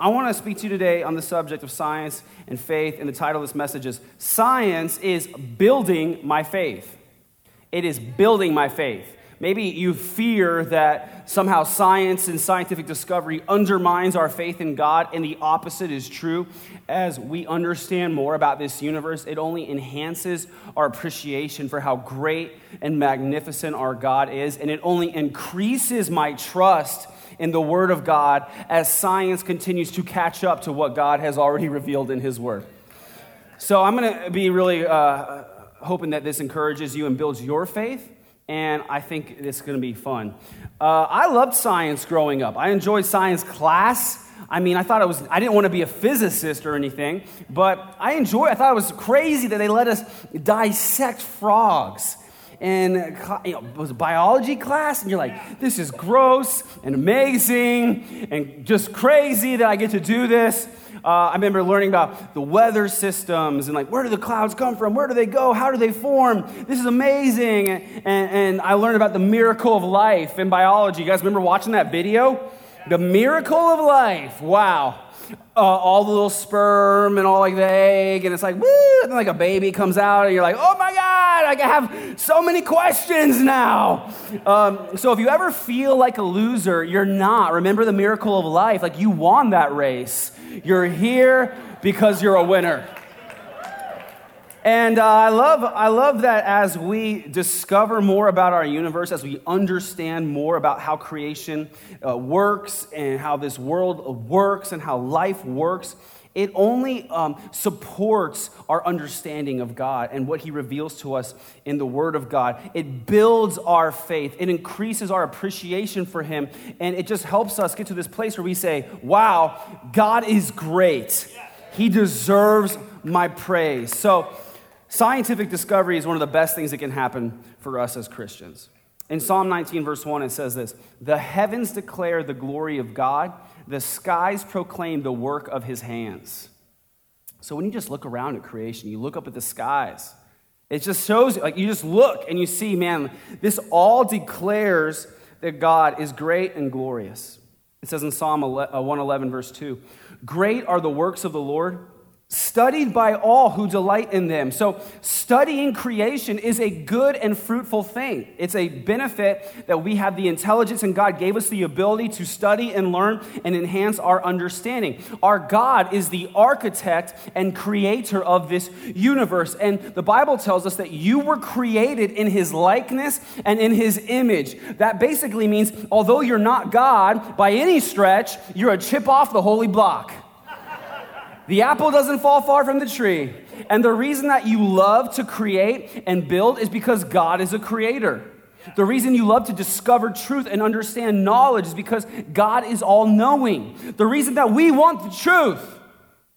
I want to speak to you today on the subject of science and faith, and the title of this message is Science is Building My Faith. It is building my faith. Maybe you fear that somehow science and scientific discovery undermines our faith in God, and the opposite is true. As we understand more about this universe, it only enhances our appreciation for how great and magnificent our God is, and it only increases my trust in the Word of God as science continues to catch up to what God has already revealed in His Word. So I'm going to be really uh, hoping that this encourages you and builds your faith and I think it's going to be fun. Uh, I loved science growing up. I enjoyed science class. I mean, I thought it was, I didn't want to be a physicist or anything, but I enjoyed, I thought it was crazy that they let us dissect frogs. And you know, was biology class, and you're like, this is gross and amazing and just crazy that I get to do this. Uh, I remember learning about the weather systems and like, where do the clouds come from? Where do they go? How do they form? This is amazing. And, and I learned about the miracle of life in biology. You guys remember watching that video? The miracle of life. Wow. Uh, all the little sperm and all like the egg, and it's like, woo, and then like a baby comes out, and you're like, oh my God, I have so many questions now. Um, so if you ever feel like a loser, you're not. Remember the miracle of life. Like you won that race. You're here because you're a winner. And uh, I, love, I love that as we discover more about our universe, as we understand more about how creation uh, works and how this world works and how life works, it only um, supports our understanding of God and what He reveals to us in the Word of God. It builds our faith, it increases our appreciation for Him, and it just helps us get to this place where we say, Wow, God is great. He deserves my praise. So, scientific discovery is one of the best things that can happen for us as Christians. In Psalm 19, verse 1, it says this The heavens declare the glory of God the skies proclaim the work of his hands. So when you just look around at creation, you look up at the skies, it just shows, you, like you just look and you see, man, this all declares that God is great and glorious. It says in Psalm 111, uh, verse 2 Great are the works of the Lord studied by all who delight in them. So, studying creation is a good and fruitful thing. It's a benefit that we have the intelligence, and God gave us the ability to study and learn and enhance our understanding. Our God is the architect and creator of this universe. And the Bible tells us that you were created in his likeness and in his image. That basically means, although you're not God by any stretch, you're a chip off the holy block. The apple doesn't fall far from the tree. And the reason that you love to create and build is because God is a creator. The reason you love to discover truth and understand knowledge is because God is all knowing. The reason that we want the truth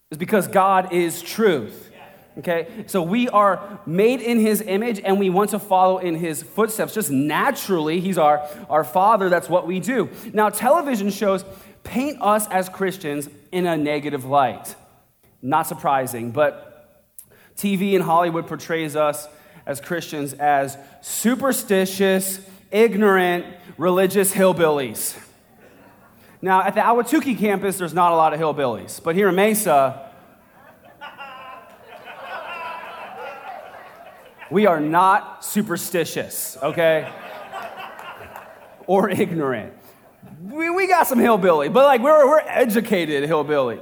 is because God is truth. Okay? So we are made in his image and we want to follow in his footsteps. Just naturally, he's our, our father. That's what we do. Now, television shows paint us as Christians in a negative light. Not surprising, but TV in Hollywood portrays us as Christians as superstitious, ignorant, religious hillbillies. Now, at the Ahwatukee campus, there's not a lot of hillbillies, but here in Mesa, we are not superstitious, okay? or ignorant. We, we got some hillbilly, but like we're, we're educated hillbilly.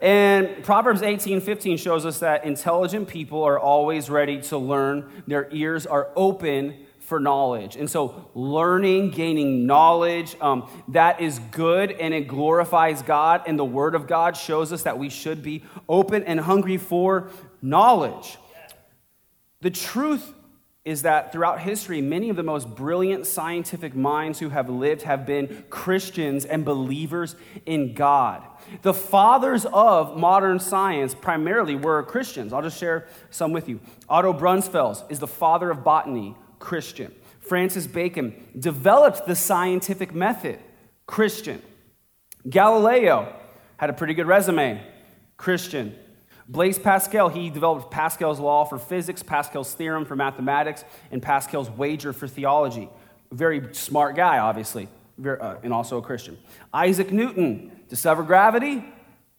And Proverbs 18 15 shows us that intelligent people are always ready to learn, their ears are open for knowledge. And so, learning, gaining knowledge, um, that is good and it glorifies God. And the Word of God shows us that we should be open and hungry for knowledge. The truth is that throughout history, many of the most brilliant scientific minds who have lived have been Christians and believers in God. The fathers of modern science primarily were Christians. I'll just share some with you. Otto Brunfels is the father of botany, Christian. Francis Bacon developed the scientific method, Christian. Galileo had a pretty good resume, Christian. Blaise Pascal, he developed Pascal's law for physics, Pascal's theorem for mathematics, and Pascal's wager for theology. Very smart guy, obviously, uh, and also a Christian. Isaac Newton discovered gravity,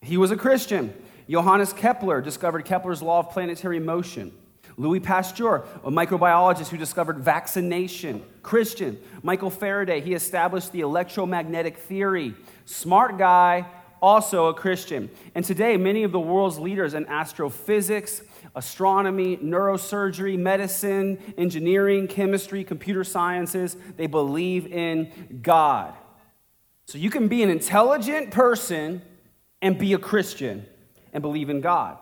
He was a Christian. Johannes Kepler discovered Kepler's law of planetary motion. Louis Pasteur, a microbiologist who discovered vaccination. Christian. Michael Faraday, he established the electromagnetic theory. Smart guy, also a Christian. And today, many of the world's leaders in astrophysics, astronomy, neurosurgery, medicine, engineering, chemistry, computer sciences, they believe in God. So you can be an intelligent person and be a Christian and believe in God.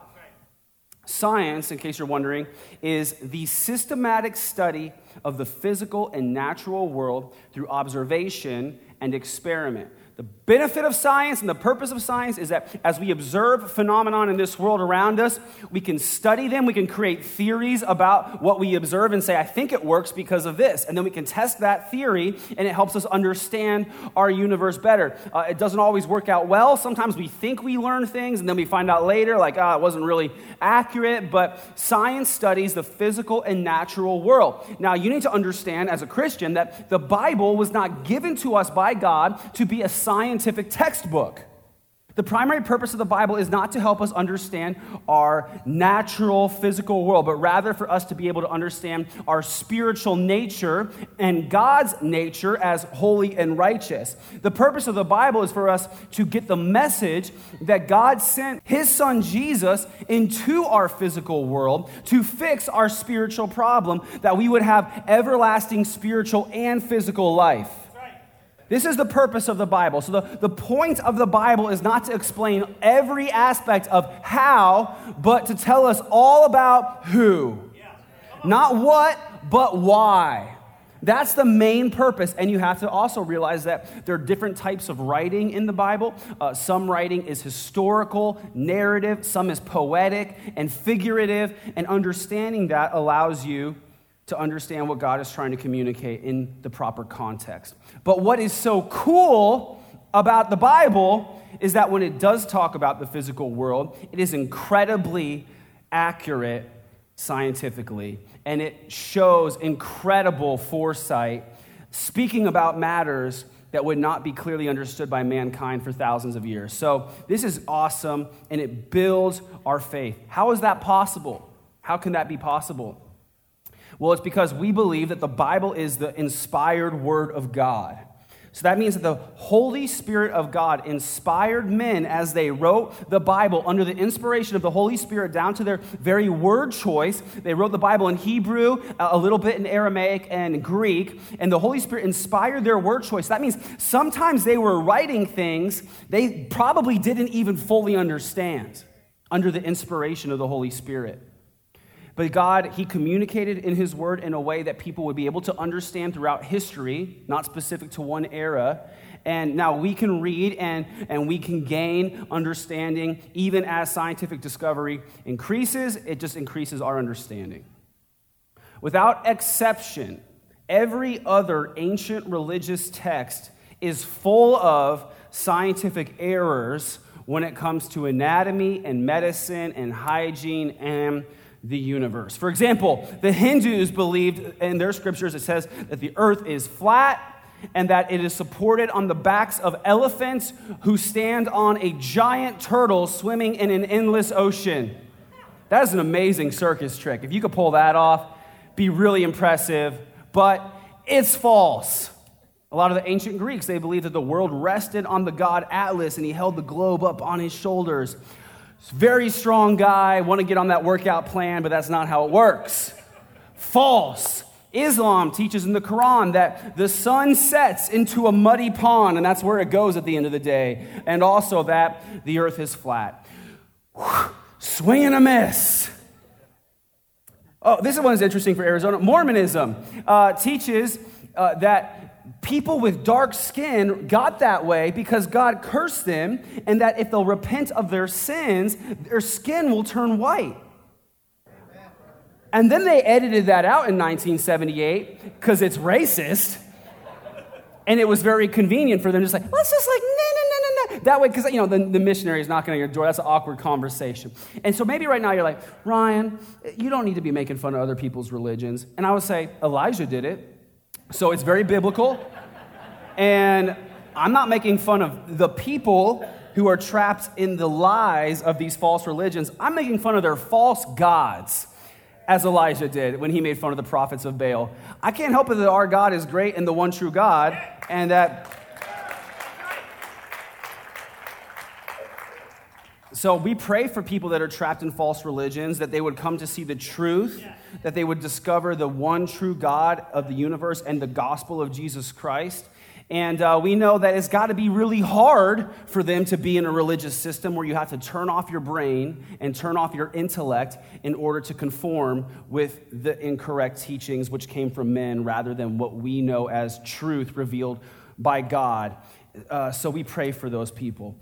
Science, in case you're wondering, is the systematic study of the physical and natural world through observation and experiment. The benefit of science and the purpose of science is that as we observe phenomenon in this world around us, we can study them, we can create theories about what we observe and say, I think it works because of this. And then we can test that theory and it helps us understand our universe better. Uh, it doesn't always work out well. Sometimes we think we learn things and then we find out later, like, ah, oh, it wasn't really accurate. But science studies the physical and natural world. Now, you need to understand as a Christian that the Bible was not given to us by God to be a scientific textbook. The primary purpose of the Bible is not to help us understand our natural physical world, but rather for us to be able to understand our spiritual nature and God's nature as holy and righteous. The purpose of the Bible is for us to get the message that God sent his son Jesus into our physical world to fix our spiritual problem, that we would have everlasting spiritual and physical life. This is the purpose of the Bible. So, the, the point of the Bible is not to explain every aspect of how, but to tell us all about who. Not what, but why. That's the main purpose. And you have to also realize that there are different types of writing in the Bible. Uh, some writing is historical, narrative, some is poetic and figurative. And understanding that allows you to understand what God is trying to communicate in the proper context. But what is so cool about the Bible is that when it does talk about the physical world, it is incredibly accurate scientifically, and it shows incredible foresight, speaking about matters that would not be clearly understood by mankind for thousands of years. So, this is awesome, and it builds our faith. How is that possible? How can that be possible? Well, it's because we believe that the Bible is the inspired word of God. So that means that the Holy Spirit of God inspired men as they wrote the Bible under the inspiration of the Holy Spirit down to their very word choice. They wrote the Bible in Hebrew, uh, a little bit in Aramaic and Greek, and the Holy Spirit inspired their word choice. That means sometimes they were writing things they probably didn't even fully understand under the inspiration of the Holy Spirit. But God, He communicated in His Word in a way that people would be able to understand throughout history, not specific to one era. And now we can read and, and we can gain understanding even as scientific discovery increases, it just increases our understanding. Without exception, every other ancient religious text is full of scientific errors when it comes to anatomy and medicine and hygiene and the universe. For example, the Hindus believed in their scriptures, it says that the earth is flat and that it is supported on the backs of elephants who stand on a giant turtle swimming in an endless ocean. That is an amazing circus trick. If you could pull that off, be really impressive, but it's false. A lot of the ancient Greeks, they believed that the world rested on the god Atlas and he held the globe up on his shoulders. Very strong guy, want to get on that workout plan, but that's not how it works. False. Islam teaches in the Quran that the sun sets into a muddy pond, and that's where it goes at the end of the day. And also that the earth is flat. Whew, swing and a miss. Oh, this one is interesting for Arizona. Mormonism uh, teaches uh, that people with dark skin got that way because God cursed them, and that if they'll repent of their sins, their skin will turn white. And then they edited that out in 1978 because it's racist. And it was very convenient for them, just like, let's just like, no, no, no, no, no. That way, because, you know, the, the missionary is knocking on your door. That's an awkward conversation. And so maybe right now you're like, Ryan, you don't need to be making fun of other people's religions. And I would say, Elijah did it. So it's very biblical. And I'm not making fun of the people who are trapped in the lies of these false religions. I'm making fun of their false gods, as Elijah did when he made fun of the prophets of Baal. I can't help it that our God is great and the one true God, and that So we pray for people that are trapped in false religions that they would come to see the truth, that they would discover the one true God of the universe and the gospel of Jesus Christ. And uh, we know that it's got to be really hard for them to be in a religious system where you have to turn off your brain and turn off your intellect in order to conform with the incorrect teachings which came from men rather than what we know as truth revealed by God. Uh, so we pray for those people.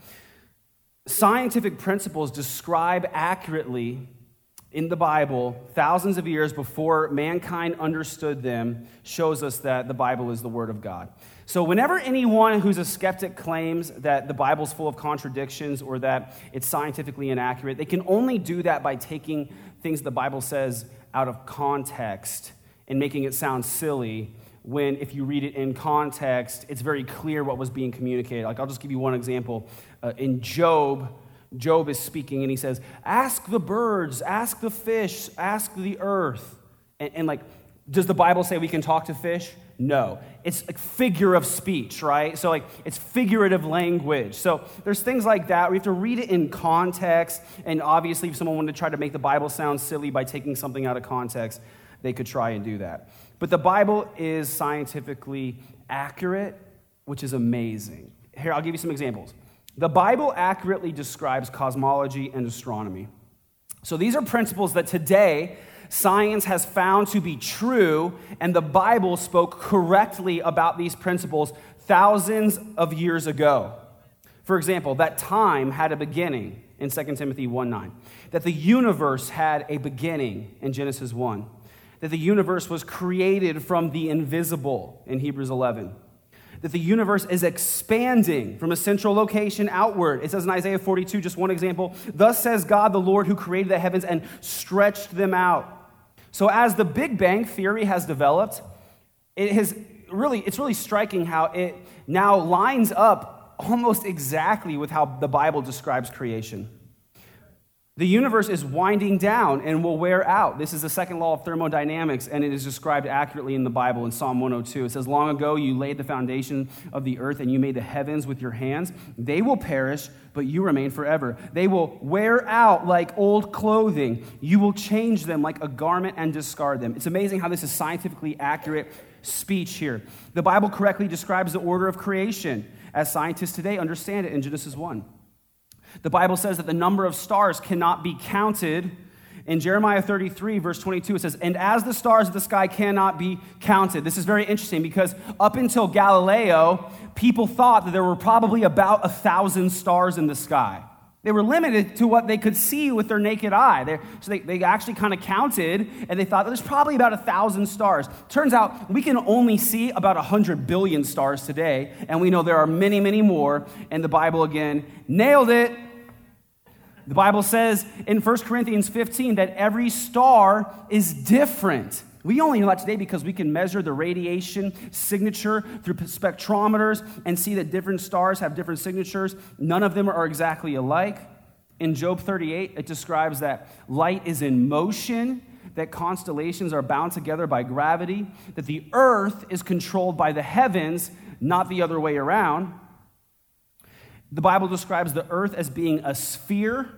Scientific principles describe accurately in the Bible, thousands of years before mankind understood them, shows us that the Bible is the Word of God. So, whenever anyone who's a skeptic claims that the Bible's full of contradictions or that it's scientifically inaccurate, they can only do that by taking things the Bible says out of context and making it sound silly when, if you read it in context, it's very clear what was being communicated. Like, I'll just give you one example. Uh, in Job, Job is speaking and he says, Ask the birds, ask the fish, ask the earth. And, and, like, does the Bible say we can talk to fish? No. It's a figure of speech, right? So, like, it's figurative language. So, there's things like that. We have to read it in context. And obviously, if someone wanted to try to make the Bible sound silly by taking something out of context, they could try and do that. But the Bible is scientifically accurate, which is amazing. Here, I'll give you some examples. The Bible accurately describes cosmology and astronomy. So these are principles that today science has found to be true, and the Bible spoke correctly about these principles thousands of years ago. For example, that time had a beginning in 2 Timothy 1 9, that the universe had a beginning in Genesis 1 that the universe was created from the invisible in Hebrews 11. That the universe is expanding from a central location outward. It says in Isaiah 42, just one example, Thus says God the Lord who created the heavens and stretched them out. So as the Big Bang theory has developed, it has really, it's really striking how it now lines up almost exactly with how the Bible describes creation. The universe is winding down and will wear out. This is the second law of thermodynamics, and it is described accurately in the Bible in Psalm 102. It says, Long ago you laid the foundation of the earth, and you made the heavens with your hands. They will perish, but you remain forever. They will wear out like old clothing. You will change them like a garment and discard them. It's amazing how this is scientifically accurate speech here. The Bible correctly describes the order of creation as scientists today understand it in Genesis 1. The Bible says that the number of stars cannot be counted. In Jeremiah 33, verse 22, it says, And as the stars of the sky cannot be counted. This is very interesting because up until Galileo, people thought that there were probably about a thousand stars in the sky. They were limited to what they could see with their naked eye. They're, so they, they actually kind of counted and they thought there's probably about a thousand stars. Turns out we can only see about a hundred billion stars today, and we know there are many, many more. And the Bible again nailed it. The Bible says in 1 Corinthians 15 that every star is different. We only know that today because we can measure the radiation signature through spectrometers and see that different stars have different signatures. None of them are exactly alike. In Job 38, it describes that light is in motion, that constellations are bound together by gravity, that the earth is controlled by the heavens, not the other way around. The Bible describes the earth as being a sphere.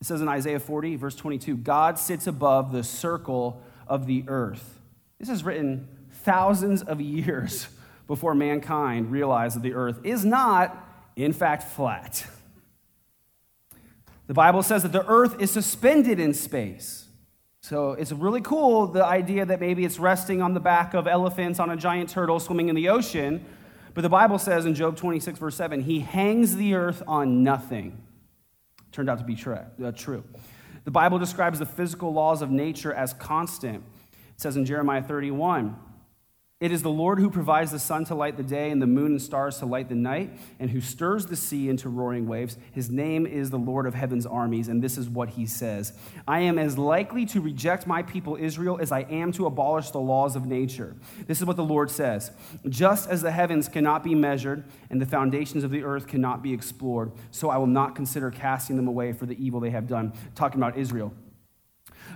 It says in Isaiah 40, verse 22, God sits above the circle of the earth. This is written thousands of years before mankind realized that the earth is not, in fact, flat. The Bible says that the earth is suspended in space. So it's really cool the idea that maybe it's resting on the back of elephants on a giant turtle swimming in the ocean. But the Bible says in Job 26, verse 7, he hangs the earth on nothing. Turned out to be uh, true. The Bible describes the physical laws of nature as constant. It says in Jeremiah 31, It is the Lord who provides the sun to light the day and the moon and stars to light the night, and who stirs the sea into roaring waves. His name is the Lord of heaven's armies, and this is what he says I am as likely to reject my people Israel as I am to abolish the laws of nature. This is what the Lord says Just as the heavens cannot be measured and the foundations of the earth cannot be explored, so I will not consider casting them away for the evil they have done. Talking about Israel.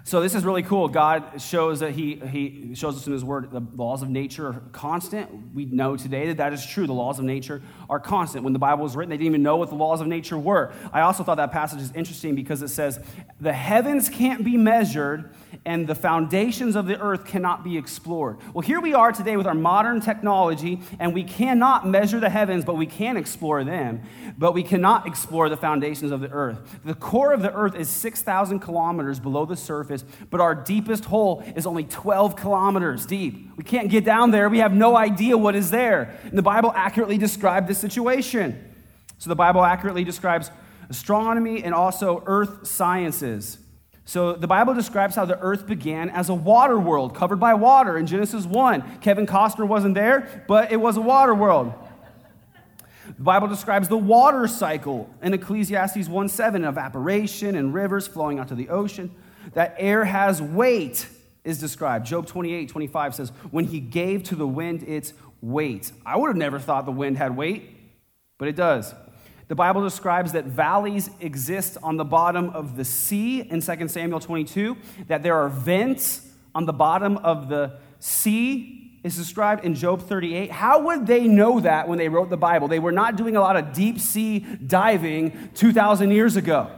So this is really cool. God shows that he, he shows us in his word the laws of nature are constant. We know today that that is true. The laws of nature are constant. When the Bible was written, they didn't even know what the laws of nature were. I also thought that passage is interesting because it says the heavens can't be measured and the foundations of the earth cannot be explored. Well, here we are today with our modern technology, and we cannot measure the heavens, but we can explore them. But we cannot explore the foundations of the earth. The core of the earth is 6,000 kilometers below the surface, but our deepest hole is only 12 kilometers deep. We can't get down there. We have no idea what is there. And the Bible accurately described this situation. So the Bible accurately describes astronomy and also earth sciences. So the Bible describes how the earth began as a water world covered by water in Genesis 1. Kevin Costner wasn't there, but it was a water world. The Bible describes the water cycle in Ecclesiastes 1 7, evaporation and rivers flowing out to the ocean. That air has weight is described. Job 28 25 says, When he gave to the wind its weight. I would have never thought the wind had weight, but it does. The Bible describes that valleys exist on the bottom of the sea in 2 Samuel 22, that there are vents on the bottom of the sea is described in Job 38. How would they know that when they wrote the Bible? They were not doing a lot of deep sea diving 2,000 years ago,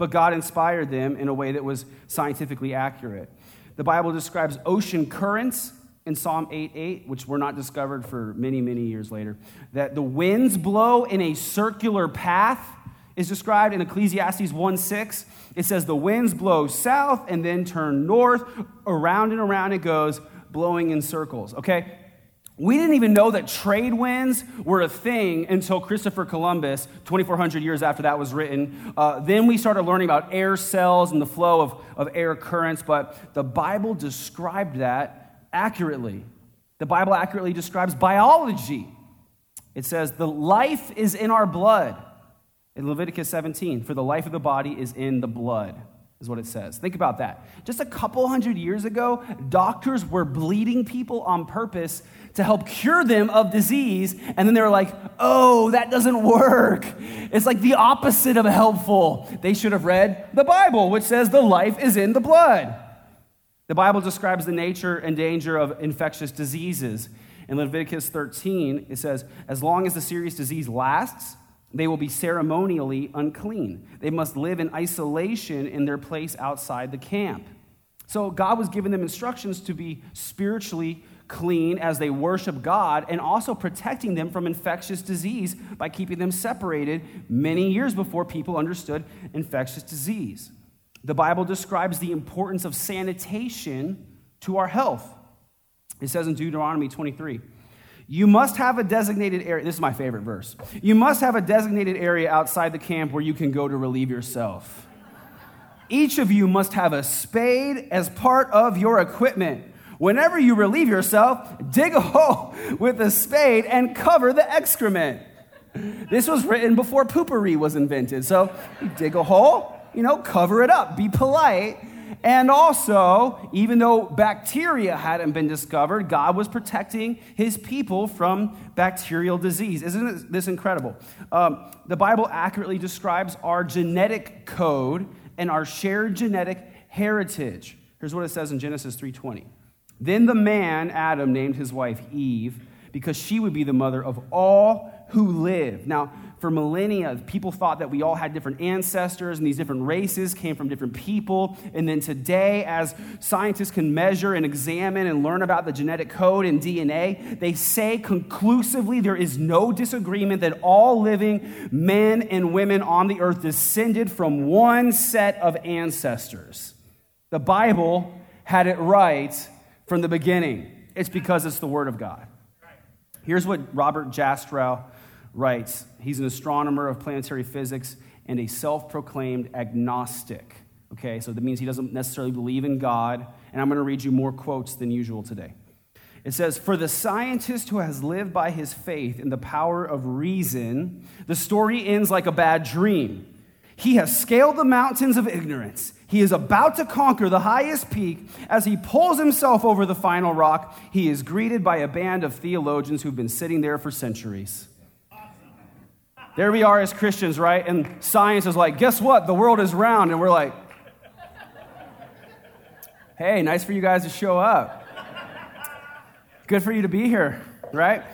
but God inspired them in a way that was scientifically accurate. The Bible describes ocean currents in Psalm 8 8, which were not discovered for many, many years later, that the winds blow in a circular path is described in Ecclesiastes 1 6. It says the winds blow south and then turn north, around and around it goes, blowing in circles. Okay? We didn't even know that trade winds were a thing until Christopher Columbus, 2,400 years after that was written. Uh, then we started learning about air cells and the flow of, of air currents, but the Bible described that accurately. The Bible accurately describes biology. It says, The life is in our blood. In Leviticus 17, for the life of the body is in the blood, is what it says. Think about that. Just a couple hundred years ago, doctors were bleeding people on purpose to help cure them of disease. And then they were like, oh, that doesn't work. It's like the opposite of helpful. They should have read the Bible, which says the life is in the blood. The Bible describes the nature and danger of infectious diseases. In Leviticus 13, it says, As long as the serious disease lasts, they will be ceremonially unclean. They must live in isolation in their place outside the camp. So God was giving them instructions to be spiritually clean as they worship God and also protecting them from infectious disease by keeping them separated many years before people understood infectious disease. The Bible describes the importance of sanitation to our health. It says in Deuteronomy 23, you must have a designated area. This is my favorite verse. You must have a designated area outside the camp where you can go to relieve yourself. Each of you must have a spade as part of your equipment. Whenever you relieve yourself, dig a hole with a spade and cover the excrement. This was written before poopery was invented. So dig a hole, you know, cover it up, be polite. And also, even though bacteria hadn't been discovered, God was protecting his people from bacterial disease. Isn't this incredible? Um, the Bible accurately describes our genetic code and our shared genetic heritage. Here's what it says in Genesis 3:20. Then the man Adam named his wife Eve because she would be the mother of all who live. Now, for millennia, people thought that we all had different ancestors and these different races came from different people. And then today, as scientists can measure and examine and learn about the genetic code and DNA, they say conclusively there is no disagreement that all living men and women on the earth descended from one set of ancestors. The Bible had it right from the beginning. It's because it's the Word of God. Here's what Robert Jastrow writes he's an astronomer of planetary physics and a self proclaimed agnostic. Okay, so that means he doesn't necessarily believe in God. And I'm going to read you more quotes than usual today. It says, For the scientist who has lived by his faith in the power of reason, the story ends like a bad dream. He has scaled the mountains of ignorance. He is about to conquer the highest peak. As he pulls himself over the final rock, he is greeted by a band of theologians who've been sitting there for centuries. There we are as Christians, right? And science is like, guess what? The world is round. And we're like, hey, nice for you guys to show up. Good for you to be here, right?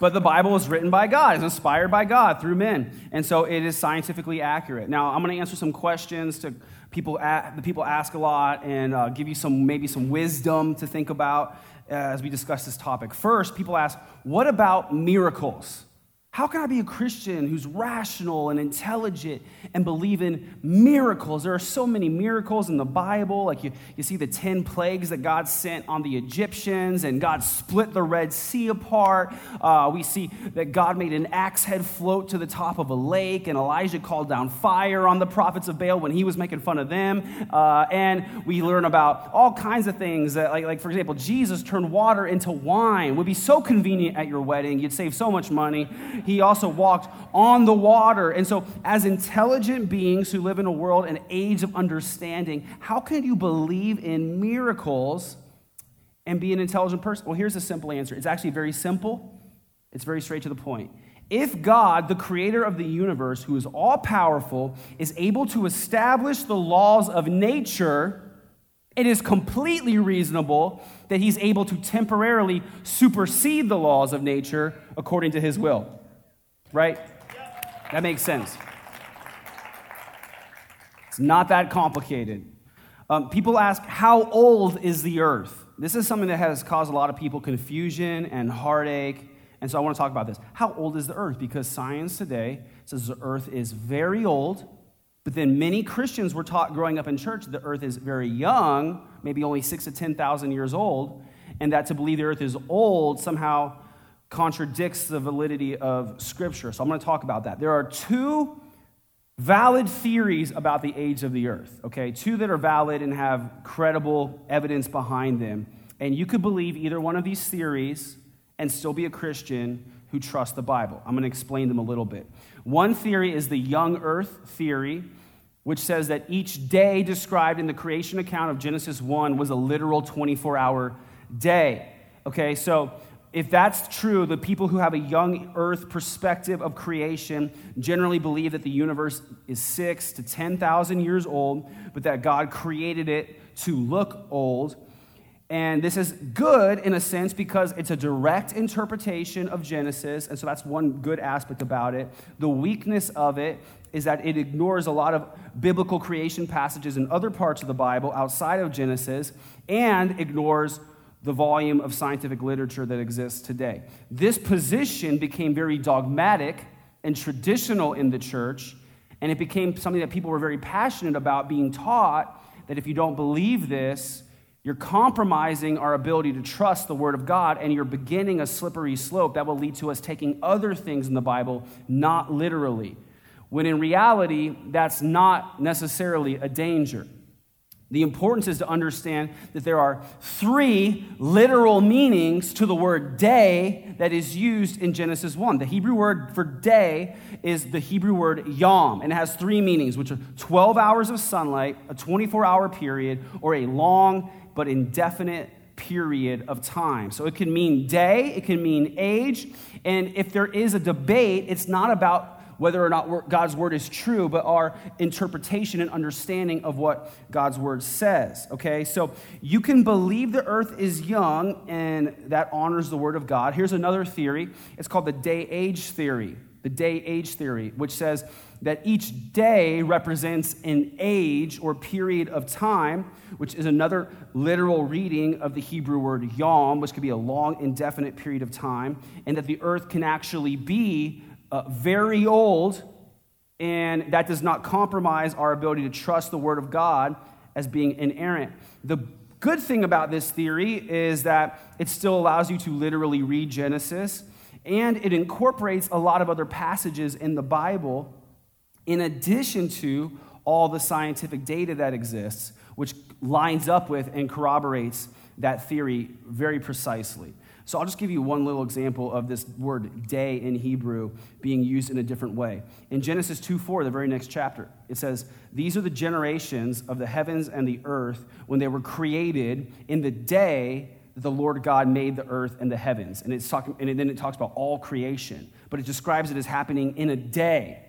But the Bible is written by God, it's inspired by God through men. And so it is scientifically accurate. Now, I'm going to answer some questions to people, the people ask a lot and uh, give you some, maybe some wisdom to think about Uh, as we discuss this topic. First, people ask, what about miracles? How can I be a Christian who's rational and intelligent and believe in miracles? There are so many miracles in the Bible. Like you, you see the 10 plagues that God sent on the Egyptians, and God split the Red Sea apart. Uh, we see that God made an axe head float to the top of a lake, and Elijah called down fire on the prophets of Baal when he was making fun of them. Uh, and we learn about all kinds of things. That, like, like, for example, Jesus turned water into wine. Would be so convenient at your wedding. You'd save so much money he also walked on the water. And so, as intelligent beings who live in a world and age of understanding, how can you believe in miracles and be an intelligent person? Well, here's a simple answer it's actually very simple, it's very straight to the point. If God, the creator of the universe, who is all powerful, is able to establish the laws of nature, it is completely reasonable that he's able to temporarily supersede the laws of nature according to his will. Right? That makes sense. It's not that complicated. Um, people ask, How old is the earth? This is something that has caused a lot of people confusion and heartache. And so I want to talk about this. How old is the earth? Because science today says the earth is very old, but then many Christians were taught growing up in church the earth is very young, maybe only six to 10,000 years old, and that to believe the earth is old somehow contradicts the validity of Scripture. So I'm going to talk about that. There are two valid theories about the age of the earth, okay? Two that are valid and have credible evidence behind them. And you could believe either one of these theories and still be a Christian who trusts the Bible. I'm going to explain them a little bit. One theory is the young earth theory, which says that each day described in the creation account of Genesis 1 was a literal 24 hour day. Okay, so if that's true, the people who have a young earth perspective of creation generally believe that the universe is six to 10,000 years old, but that God created it to look old. And this is good in a sense because it's a direct interpretation of Genesis. And so that's one good aspect about it. The weakness of it is that it ignores a lot of biblical creation passages in other parts of the Bible outside of Genesis and ignores the volume of scientific literature that exists today. This position became very dogmatic and traditional in the church, and it became something that people were very passionate about being taught that if you don't believe this, you're compromising our ability to trust the Word of God, and you're beginning a slippery slope that will lead to us taking other things in the Bible not literally. When in reality, that's not necessarily a danger. The importance is to understand that there are three literal meanings to the word day that is used in Genesis 1. The Hebrew word for day is the Hebrew word yom, and it has three meanings, which are 12 hours of sunlight, a 24 hour period, or a long but indefinite period of time. So it can mean day, it can mean age, and if there is a debate, it's not about whether or not God's word is true, but our interpretation and understanding of what God's word says. Okay, so you can believe the earth is young and that honors the word of God. Here's another theory it's called the day age theory. The day age theory, which says that each day represents an age or period of time, which is another literal reading of the Hebrew word yom, which could be a long, indefinite period of time, and that the earth can actually be uh, very old, and that does not compromise our ability to trust the Word of God as being inerrant. The good thing about this theory is that it still allows you to literally read Genesis, and it incorporates a lot of other passages in the Bible in addition to all the scientific data that exists, which lines up with and corroborates that theory very precisely. So I'll just give you one little example of this word day in Hebrew being used in a different way. In Genesis 2 4, the very next chapter, it says, These are the generations of the heavens and the earth when they were created in the day that the Lord God made the earth and the heavens. And, it's talking, and then it talks about all creation, but it describes it as happening in a day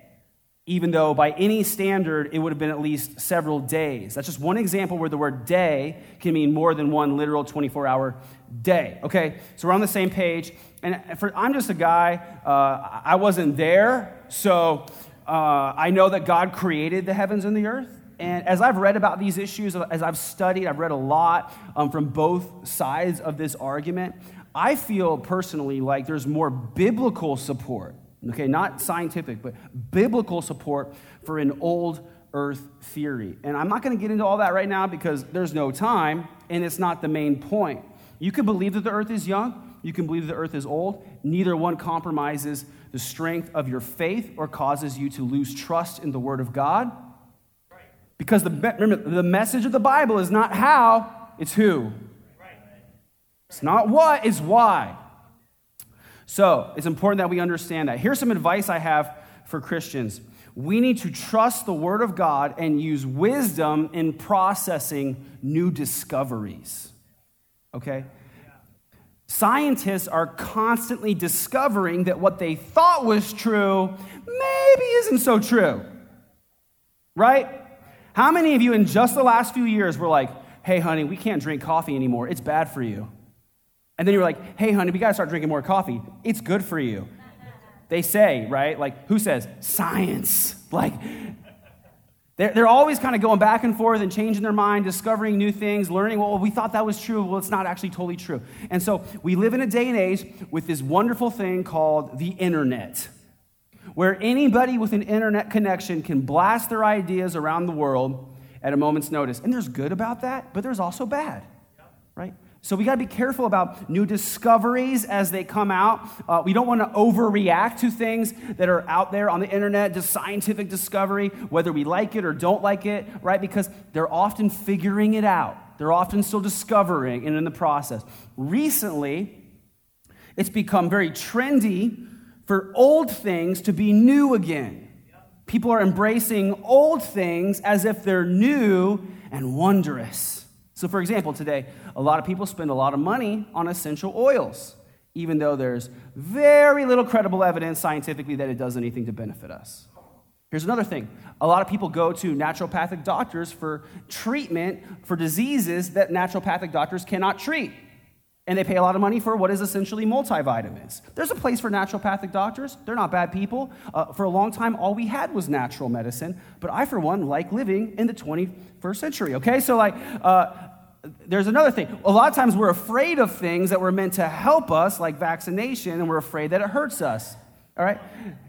even though by any standard it would have been at least several days. That's just one example where the word day can mean more than one literal 24 hour day. Okay, so we're on the same page. And for, I'm just a guy, uh, I wasn't there, so uh, I know that God created the heavens and the earth. And as I've read about these issues, as I've studied, I've read a lot um, from both sides of this argument. I feel personally like there's more biblical support Okay, not scientific, but biblical support for an old earth theory. And I'm not going to get into all that right now because there's no time and it's not the main point. You can believe that the earth is young, you can believe the earth is old. Neither one compromises the strength of your faith or causes you to lose trust in the word of God. Because the, remember, the message of the Bible is not how, it's who. It's not what, it's why. So it's important that we understand that. Here's some advice I have for Christians we need to trust the Word of God and use wisdom in processing new discoveries. Okay? Scientists are constantly discovering that what they thought was true maybe isn't so true. Right? How many of you in just the last few years were like, hey, honey, we can't drink coffee anymore. It's bad for you? And then you're like, hey, honey, we got to start drinking more coffee. It's good for you. They say, right? Like, who says? Science. Like, they're, they're always kind of going back and forth and changing their mind, discovering new things, learning, well, we thought that was true. Well, it's not actually totally true. And so we live in a day and age with this wonderful thing called the internet, where anybody with an internet connection can blast their ideas around the world at a moment's notice. And there's good about that, but there's also bad, right? So we got to be careful about new discoveries as they come out. Uh, we don't want to overreact to things that are out there on the internet, just scientific discovery, whether we like it or don't like it, right? Because they're often figuring it out. They're often still discovering and in the process. Recently, it's become very trendy for old things to be new again. People are embracing old things as if they're new and wondrous. So, for example, today, a lot of people spend a lot of money on essential oils, even though there's very little credible evidence scientifically that it does anything to benefit us. Here's another thing a lot of people go to naturopathic doctors for treatment for diseases that naturopathic doctors cannot treat. And they pay a lot of money for what is essentially multivitamins. There's a place for naturopathic doctors. They're not bad people. Uh, for a long time, all we had was natural medicine. But I, for one, like living in the 21st century, okay? So, like, uh, there's another thing. A lot of times we're afraid of things that were meant to help us, like vaccination, and we're afraid that it hurts us. All right?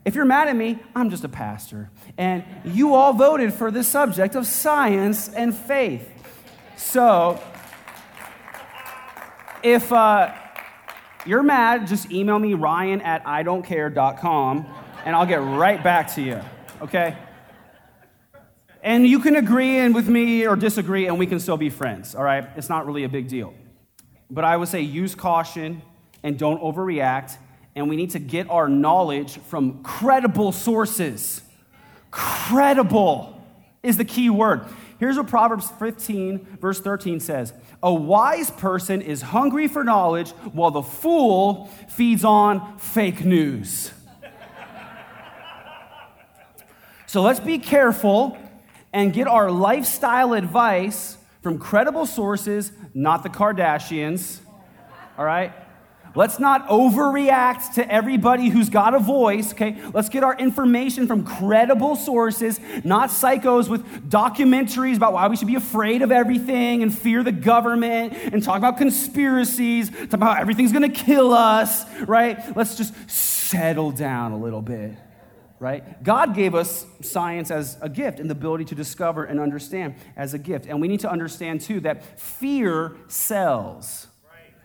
If you're mad at me, I'm just a pastor. And you all voted for this subject of science and faith. So, if uh, you're mad, just email me, ryan at idon'tcare.com, and I'll get right back to you. Okay? And you can agree with me or disagree, and we can still be friends, all right? It's not really a big deal. But I would say use caution and don't overreact, and we need to get our knowledge from credible sources. Credible is the key word. Here's what Proverbs 15, verse 13 says A wise person is hungry for knowledge, while the fool feeds on fake news. so let's be careful and get our lifestyle advice from credible sources, not the Kardashians. All right? Let's not overreact to everybody who's got a voice, okay? Let's get our information from credible sources, not psychos with documentaries about why we should be afraid of everything and fear the government and talk about conspiracies, talk about how everything's gonna kill us, right? Let's just settle down a little bit right? God gave us science as a gift and the ability to discover and understand as a gift. And we need to understand too that fear sells.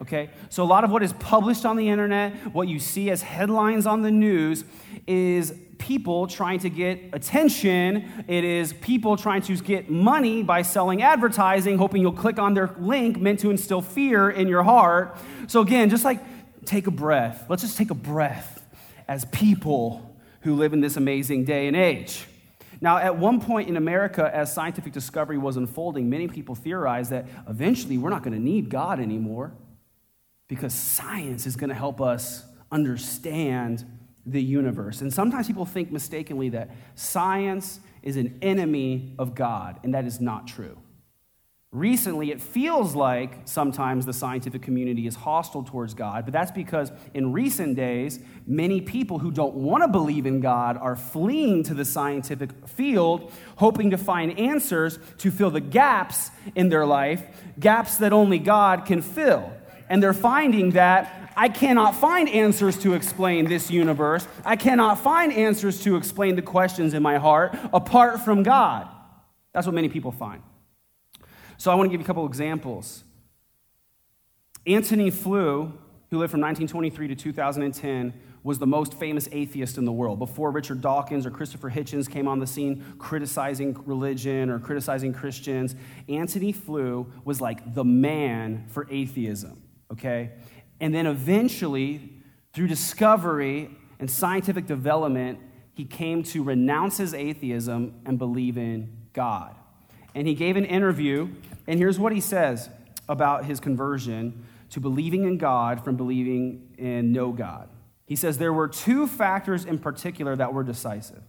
Okay? So, a lot of what is published on the internet, what you see as headlines on the news, is people trying to get attention. It is people trying to get money by selling advertising, hoping you'll click on their link meant to instill fear in your heart. So, again, just like take a breath. Let's just take a breath as people who live in this amazing day and age. Now, at one point in America, as scientific discovery was unfolding, many people theorized that eventually we're not going to need God anymore because science is going to help us understand the universe. And sometimes people think mistakenly that science is an enemy of God, and that is not true. Recently, it feels like sometimes the scientific community is hostile towards God, but that's because in recent days, many people who don't want to believe in God are fleeing to the scientific field, hoping to find answers to fill the gaps in their life, gaps that only God can fill. And they're finding that I cannot find answers to explain this universe. I cannot find answers to explain the questions in my heart apart from God. That's what many people find. So I want to give you a couple examples. Antony Flew, who lived from 1923 to 2010, was the most famous atheist in the world. Before Richard Dawkins or Christopher Hitchens came on the scene criticizing religion or criticizing Christians, Antony Flew was like the man for atheism, okay? And then eventually, through discovery and scientific development, he came to renounce his atheism and believe in God. And he gave an interview, and here's what he says about his conversion to believing in God from believing in no God. He says, There were two factors in particular that were decisive.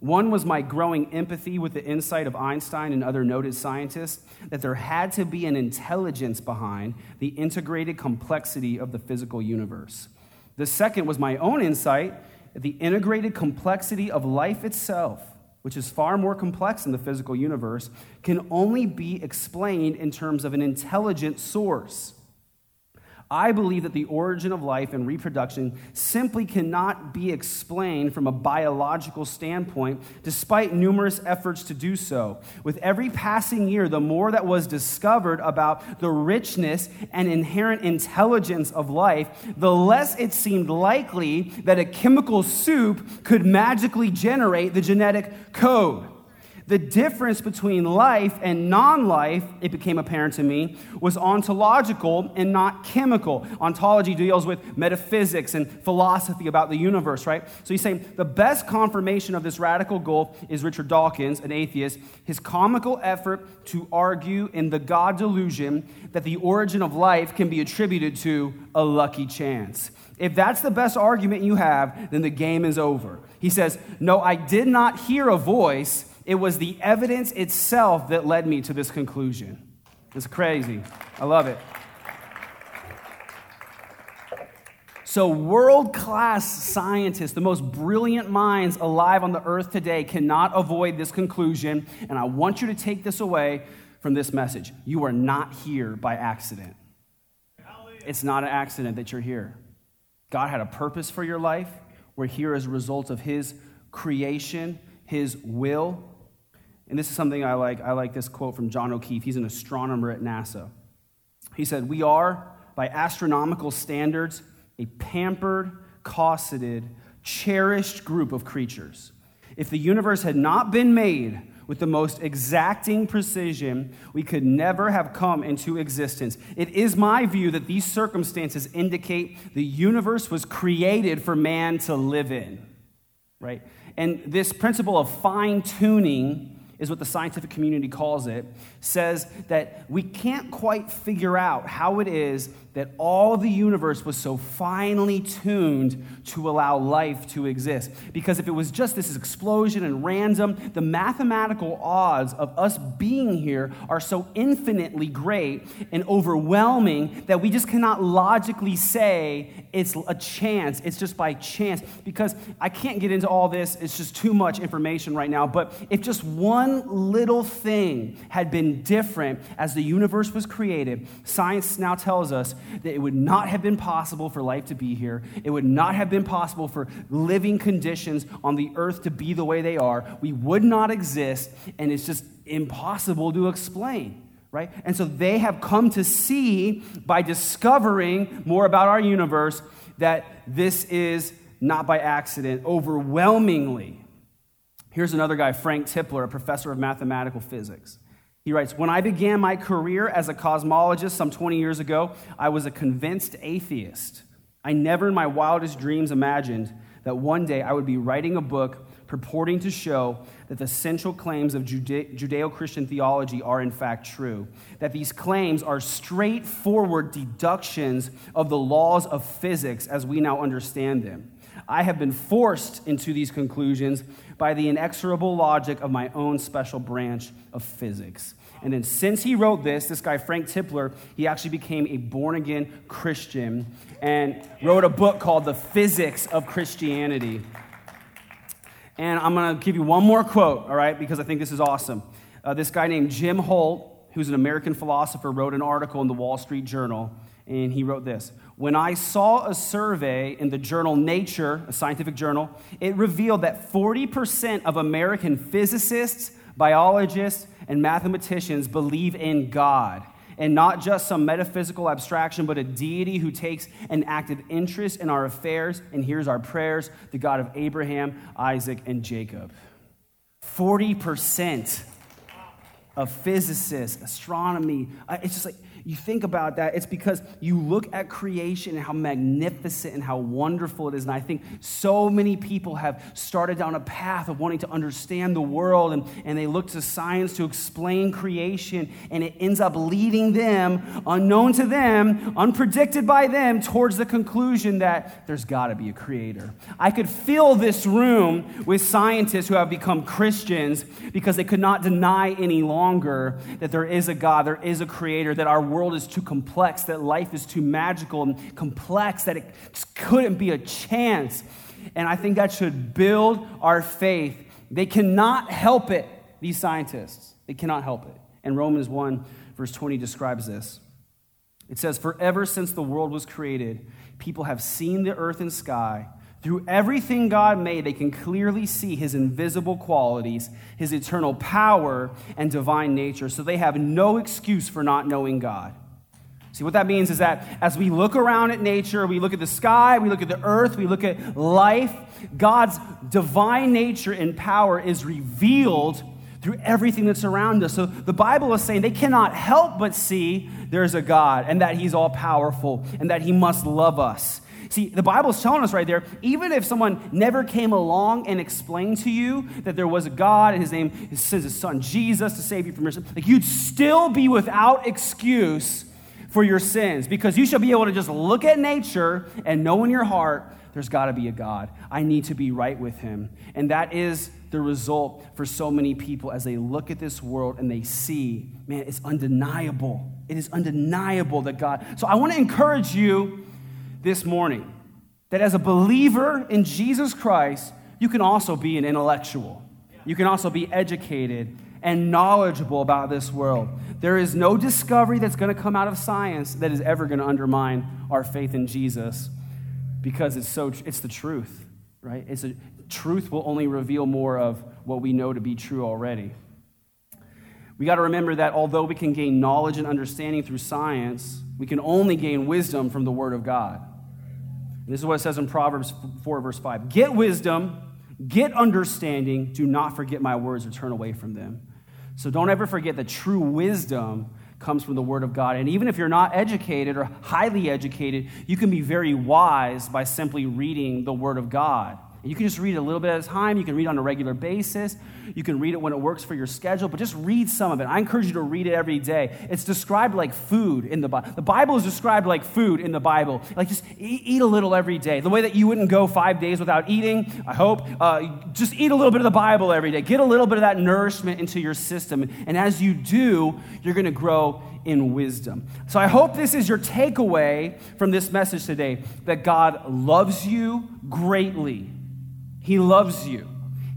One was my growing empathy with the insight of Einstein and other noted scientists that there had to be an intelligence behind the integrated complexity of the physical universe. The second was my own insight the integrated complexity of life itself, which is far more complex than the physical universe, can only be explained in terms of an intelligent source. I believe that the origin of life and reproduction simply cannot be explained from a biological standpoint, despite numerous efforts to do so. With every passing year, the more that was discovered about the richness and inherent intelligence of life, the less it seemed likely that a chemical soup could magically generate the genetic code. The difference between life and non life, it became apparent to me, was ontological and not chemical. Ontology deals with metaphysics and philosophy about the universe, right? So he's saying the best confirmation of this radical goal is Richard Dawkins, an atheist, his comical effort to argue in the God delusion that the origin of life can be attributed to a lucky chance. If that's the best argument you have, then the game is over. He says, No, I did not hear a voice it was the evidence itself that led me to this conclusion. It's crazy. I love it. So, world class scientists, the most brilliant minds alive on the earth today, cannot avoid this conclusion. And I want you to take this away from this message. You are not here by accident. It's not an accident that you're here. God had a purpose for your life. We're here as a result of His creation, His will, and this is something I like. I like this quote from John O'Keefe. He's an astronomer at NASA. He said, We are, by astronomical standards, a pampered, cosseted, cherished group of creatures. If the universe had not been made with the most exacting precision, we could never have come into existence. It is my view that these circumstances indicate the universe was created for man to live in, right? And this principle of fine tuning is what the scientific community calls it, says that we can't quite figure out how it is that all of the universe was so finely tuned to allow life to exist. Because if it was just this explosion and random, the mathematical odds of us being here are so infinitely great and overwhelming that we just cannot logically say it's a chance, it's just by chance. Because I can't get into all this, it's just too much information right now. But if just one little thing had been different as the universe was created, science now tells us that it would not have been possible for life to be here. It would not have been possible for living conditions on the earth to be the way they are. We would not exist, and it's just impossible to explain right? And so they have come to see by discovering more about our universe that this is not by accident, overwhelmingly. Here's another guy, Frank Tipler, a professor of mathematical physics. He writes When I began my career as a cosmologist some 20 years ago, I was a convinced atheist. I never in my wildest dreams imagined that one day I would be writing a book purporting to show that the central claims of Judeo Christian theology are in fact true, that these claims are straightforward deductions of the laws of physics as we now understand them. I have been forced into these conclusions by the inexorable logic of my own special branch of physics. And then, since he wrote this, this guy, Frank Tipler, he actually became a born again Christian and wrote a book called The Physics of Christianity. And I'm going to give you one more quote, all right, because I think this is awesome. Uh, this guy named Jim Holt, who's an American philosopher, wrote an article in the Wall Street Journal, and he wrote this When I saw a survey in the journal Nature, a scientific journal, it revealed that 40% of American physicists, biologists, and mathematicians believe in God. And not just some metaphysical abstraction, but a deity who takes an active interest in our affairs and hears our prayers, the God of Abraham, Isaac, and Jacob. 40% of physicists, astronomy, uh, it's just like you think about that, it's because you look at creation and how magnificent and how wonderful it is. And I think so many people have started down a path of wanting to understand the world and, and they look to science to explain creation, and it ends up leading them, unknown to them, unpredicted by them, towards the conclusion that there's got to be a creator. I could fill this room with scientists who have become Christians because they could not deny any longer that there is a God, there is a creator, that our world is too complex, that life is too magical and complex, that it couldn't be a chance. And I think that should build our faith. They cannot help it, these scientists. They cannot help it. And Romans 1, verse 20 describes this. It says, For ever since the world was created, people have seen the earth and sky. Through everything God made, they can clearly see his invisible qualities, his eternal power, and divine nature. So they have no excuse for not knowing God. See, what that means is that as we look around at nature, we look at the sky, we look at the earth, we look at life, God's divine nature and power is revealed through everything that's around us. So the Bible is saying they cannot help but see there's a God and that He's all powerful and that He must love us See, the Bible's telling us right there, even if someone never came along and explained to you that there was a God and his name is his son Jesus to save you from your sin, like you'd still be without excuse for your sins because you should be able to just look at nature and know in your heart there's got to be a God. I need to be right with him. And that is the result for so many people as they look at this world and they see, man, it's undeniable. It is undeniable that God. So I want to encourage you this morning that as a believer in Jesus Christ, you can also be an intellectual. You can also be educated and knowledgeable about this world. There is no discovery that's going to come out of science that is ever going to undermine our faith in Jesus because it's so it's the truth, right? It's a truth will only reveal more of what we know to be true already. We got to remember that although we can gain knowledge and understanding through science, we can only gain wisdom from the word of God. This is what it says in Proverbs 4, verse 5 Get wisdom, get understanding, do not forget my words or turn away from them. So don't ever forget that true wisdom comes from the Word of God. And even if you're not educated or highly educated, you can be very wise by simply reading the Word of God. You can just read a little bit at a time. You can read on a regular basis. You can read it when it works for your schedule, but just read some of it. I encourage you to read it every day. It's described like food in the Bible. The Bible is described like food in the Bible. Like just eat, a little every day. The way that you wouldn't go five days without eating, I hope, uh, just eat a little bit of the Bible every day. Get a little bit of that nourishment into your system. And as you do, you're going to grow in wisdom. So I hope this is your takeaway from this message today that God loves you greatly he loves you.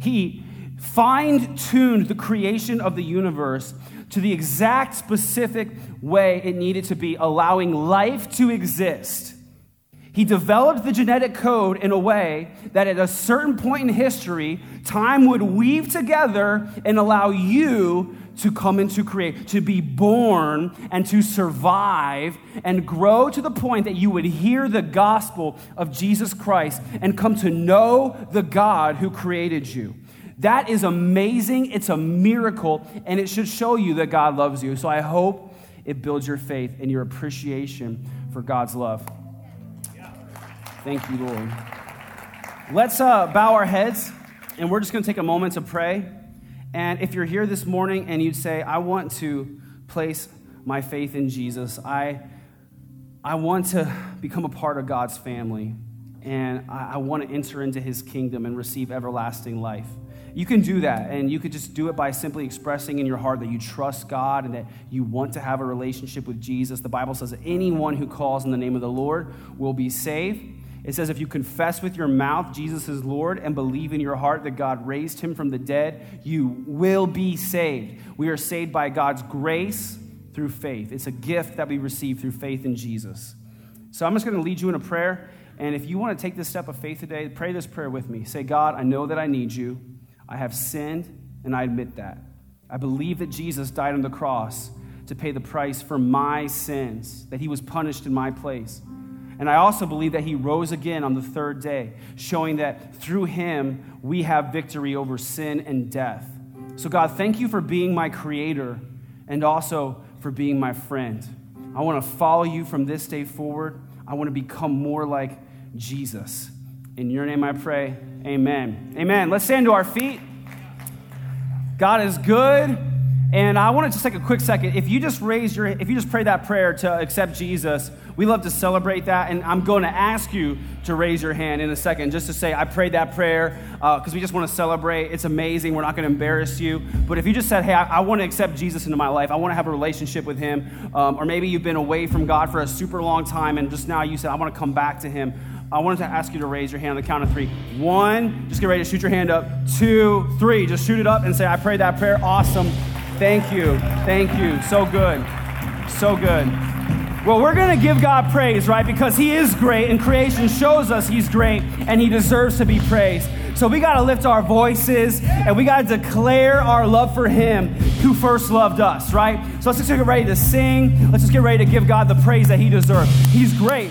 He fine tuned the creation of the universe to the exact specific way it needed to be, allowing life to exist. He developed the genetic code in a way that at a certain point in history, time would weave together and allow you to come into create, to be born and to survive and grow to the point that you would hear the gospel of Jesus Christ and come to know the God who created you. That is amazing. It's a miracle, and it should show you that God loves you. So I hope it builds your faith and your appreciation for God's love. Thank you, Lord. Let's uh, bow our heads, and we're just going to take a moment to pray. And if you're here this morning and you'd say, I want to place my faith in Jesus, I, I want to become a part of God's family, and I, I want to enter into his kingdom and receive everlasting life. You can do that, and you could just do it by simply expressing in your heart that you trust God and that you want to have a relationship with Jesus. The Bible says anyone who calls in the name of the Lord will be saved. It says, if you confess with your mouth Jesus is Lord and believe in your heart that God raised him from the dead, you will be saved. We are saved by God's grace through faith. It's a gift that we receive through faith in Jesus. So I'm just going to lead you in a prayer. And if you want to take this step of faith today, pray this prayer with me. Say, God, I know that I need you. I have sinned, and I admit that. I believe that Jesus died on the cross to pay the price for my sins, that he was punished in my place. And I also believe that he rose again on the third day, showing that through him we have victory over sin and death. So, God, thank you for being my creator and also for being my friend. I want to follow you from this day forward. I want to become more like Jesus. In your name I pray. Amen. Amen. Let's stand to our feet. God is good. And I want to just take a quick second. If you just raise your, if you just pray that prayer to accept Jesus, we love to celebrate that. And I'm going to ask you to raise your hand in a second just to say, I prayed that prayer because uh, we just want to celebrate. It's amazing. We're not going to embarrass you. But if you just said, hey, I, I, want to accept Jesus into my life, I want to have a relationship with him, um, or maybe you've been away from God for a super long time and just now you said, I want to come back to him. I wanted to ask you to raise your hand on the count of three. One, just get ready to shoot your hand up. Two, three, just shoot it up and say, I prayed that prayer. Awesome. Thank you. Thank you. So good. So good. Well, we're going to give God praise, right? Because He is great, and creation shows us He's great, and He deserves to be praised. So we got to lift our voices and we got to declare our love for Him who first loved us, right? So let's just get ready to sing. Let's just get ready to give God the praise that He deserves. He's great.